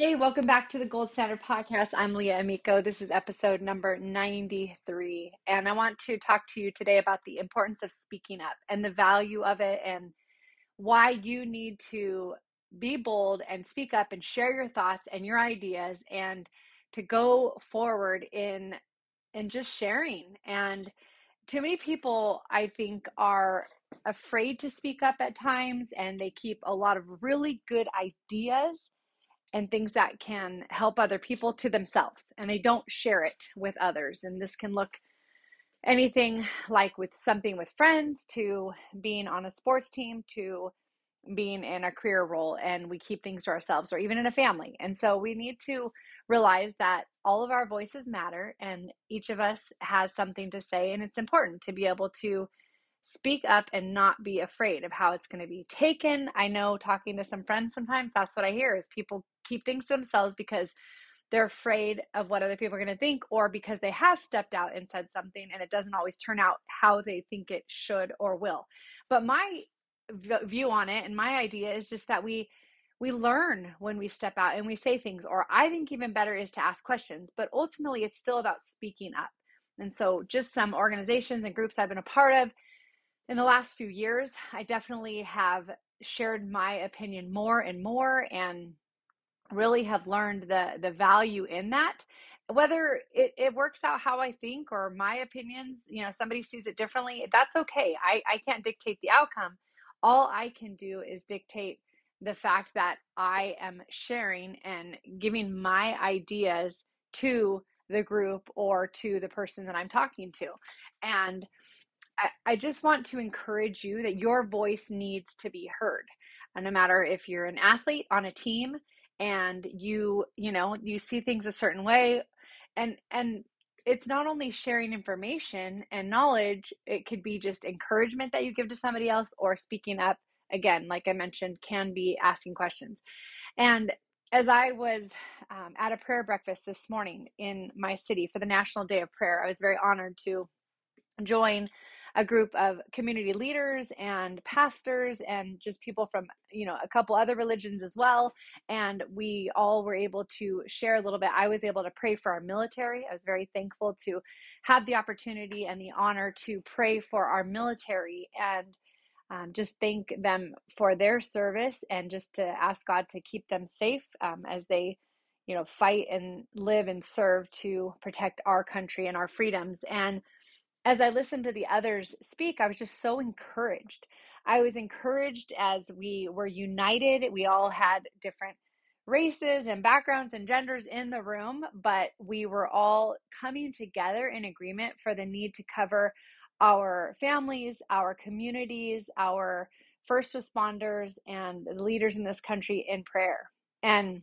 Hey, welcome back to the Gold Standard Podcast. I'm Leah Amico. This is episode number 93. And I want to talk to you today about the importance of speaking up and the value of it and why you need to be bold and speak up and share your thoughts and your ideas and to go forward in in just sharing and too many people i think are afraid to speak up at times and they keep a lot of really good ideas and things that can help other people to themselves and they don't share it with others and this can look anything like with something with friends to being on a sports team to being in a career role and we keep things to ourselves or even in a family and so we need to realize that all of our voices matter and each of us has something to say and it's important to be able to speak up and not be afraid of how it's going to be taken. I know talking to some friends sometimes that's what i hear is people keep things to themselves because they're afraid of what other people are going to think or because they have stepped out and said something and it doesn't always turn out how they think it should or will. But my view on it and my idea is just that we we learn when we step out and we say things or i think even better is to ask questions but ultimately it's still about speaking up. And so just some organizations and groups i've been a part of in the last few years i definitely have shared my opinion more and more and really have learned the the value in that whether it, it works out how i think or my opinions you know somebody sees it differently that's okay i i can't dictate the outcome all i can do is dictate the fact that I am sharing and giving my ideas to the group or to the person that I'm talking to. And I, I just want to encourage you that your voice needs to be heard. And no matter if you're an athlete on a team and you, you know, you see things a certain way and and it's not only sharing information and knowledge, it could be just encouragement that you give to somebody else or speaking up again, like I mentioned, can be asking questions. And as I was um, at a prayer breakfast this morning in my city for the National Day of Prayer, I was very honored to join a group of community leaders and pastors and just people from you know a couple other religions as well and we all were able to share a little bit i was able to pray for our military i was very thankful to have the opportunity and the honor to pray for our military and um, just thank them for their service and just to ask God to keep them safe um, as they, you know, fight and live and serve to protect our country and our freedoms. And as I listened to the others speak, I was just so encouraged. I was encouraged as we were united. We all had different races and backgrounds and genders in the room, but we were all coming together in agreement for the need to cover our families, our communities, our first responders, and the leaders in this country in prayer. And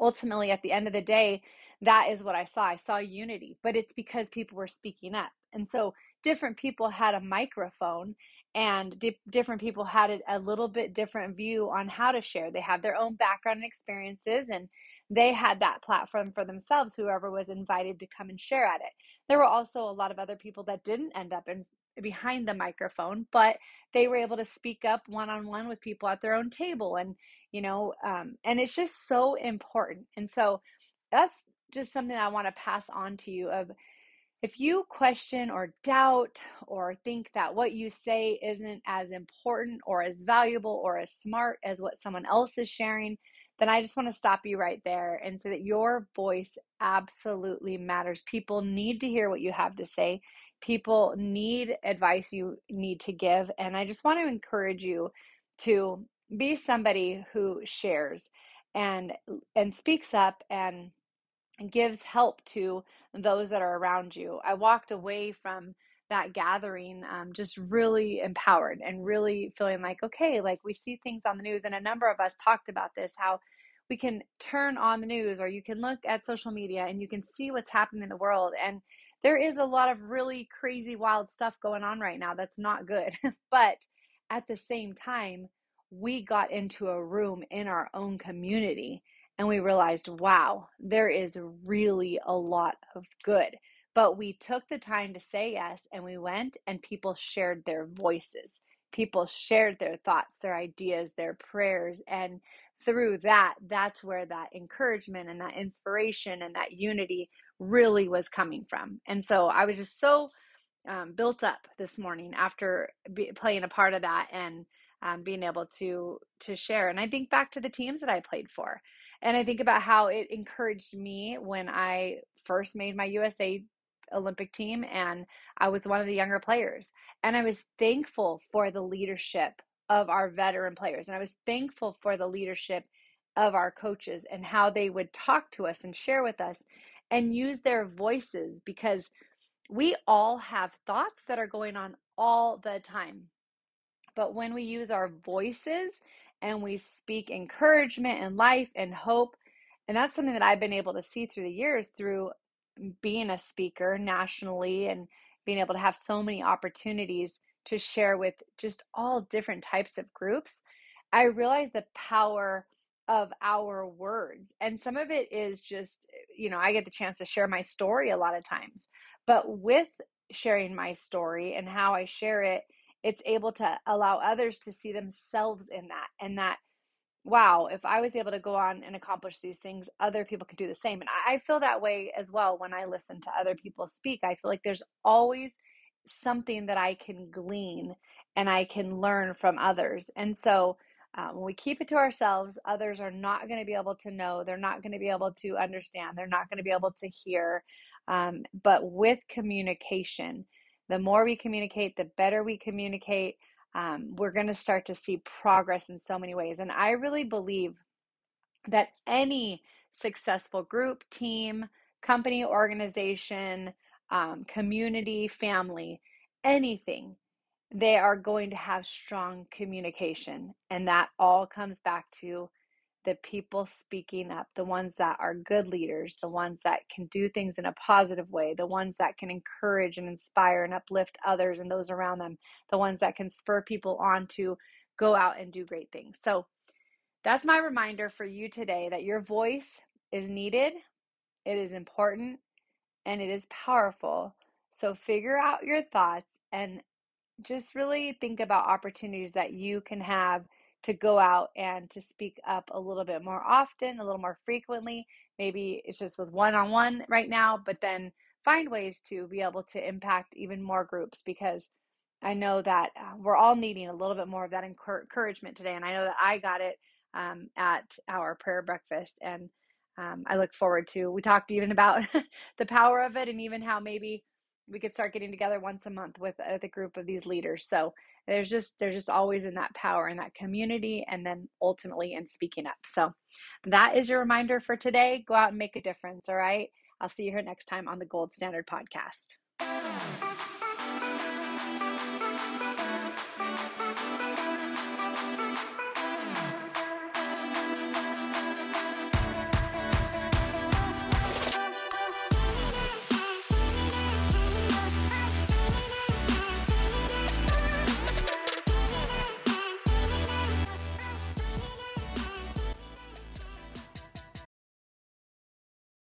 ultimately, at the end of the day, that is what I saw. I saw unity, but it's because people were speaking up. And so different people had a microphone and di- different people had a, a little bit different view on how to share. They had their own background and experiences, and they had that platform for themselves, whoever was invited to come and share at it. There were also a lot of other people that didn't end up in behind the microphone but they were able to speak up one-on-one with people at their own table and you know um, and it's just so important. And so that's just something i want to pass on to you of if you question or doubt or think that what you say isn't as important or as valuable or as smart as what someone else is sharing, then I just want to stop you right there and say that your voice absolutely matters. People need to hear what you have to say. People need advice you need to give. And I just want to encourage you to be somebody who shares and and speaks up and gives help to those that are around you. I walked away from that gathering um, just really empowered and really feeling like, okay, like we see things on the news, and a number of us talked about this how we can turn on the news or you can look at social media and you can see what's happening in the world and there is a lot of really crazy wild stuff going on right now that's not good but at the same time we got into a room in our own community and we realized wow there is really a lot of good but we took the time to say yes and we went and people shared their voices people shared their thoughts their ideas their prayers and through that, that's where that encouragement and that inspiration and that unity really was coming from. And so I was just so um, built up this morning after be, playing a part of that and um, being able to to share. And I think back to the teams that I played for, and I think about how it encouraged me when I first made my USA Olympic team, and I was one of the younger players, and I was thankful for the leadership of our veteran players. And I was thankful for the leadership of our coaches and how they would talk to us and share with us and use their voices because we all have thoughts that are going on all the time. But when we use our voices and we speak encouragement and life and hope, and that's something that I've been able to see through the years through being a speaker nationally and being able to have so many opportunities to share with just all different types of groups, I realized the power of our words. And some of it is just, you know, I get the chance to share my story a lot of times. But with sharing my story and how I share it, it's able to allow others to see themselves in that and that wow, if I was able to go on and accomplish these things, other people could do the same. And I feel that way as well when I listen to other people speak. I feel like there's always something that I can glean and I can learn from others. And so uh, when we keep it to ourselves, others are not going to be able to know. They're not going to be able to understand. They're not going to be able to hear. Um, but with communication, the more we communicate, the better we communicate. Um, we're going to start to see progress in so many ways. And I really believe that any successful group, team, company, organization, um, community, family, anything, they are going to have strong communication. And that all comes back to the people speaking up, the ones that are good leaders, the ones that can do things in a positive way, the ones that can encourage and inspire and uplift others and those around them, the ones that can spur people on to go out and do great things. So that's my reminder for you today that your voice is needed, it is important, and it is powerful. So figure out your thoughts and just really think about opportunities that you can have to go out and to speak up a little bit more often, a little more frequently. Maybe it's just with one on one right now, but then find ways to be able to impact even more groups because I know that uh, we're all needing a little bit more of that encouragement today. And I know that I got it um, at our prayer breakfast. And um, I look forward to. We talked even about the power of it, and even how maybe we could start getting together once a month with, with a group of these leaders. So there's just there's just always in that power in that community, and then ultimately in speaking up. So that is your reminder for today. Go out and make a difference. All right. I'll see you here next time on the Gold Standard Podcast.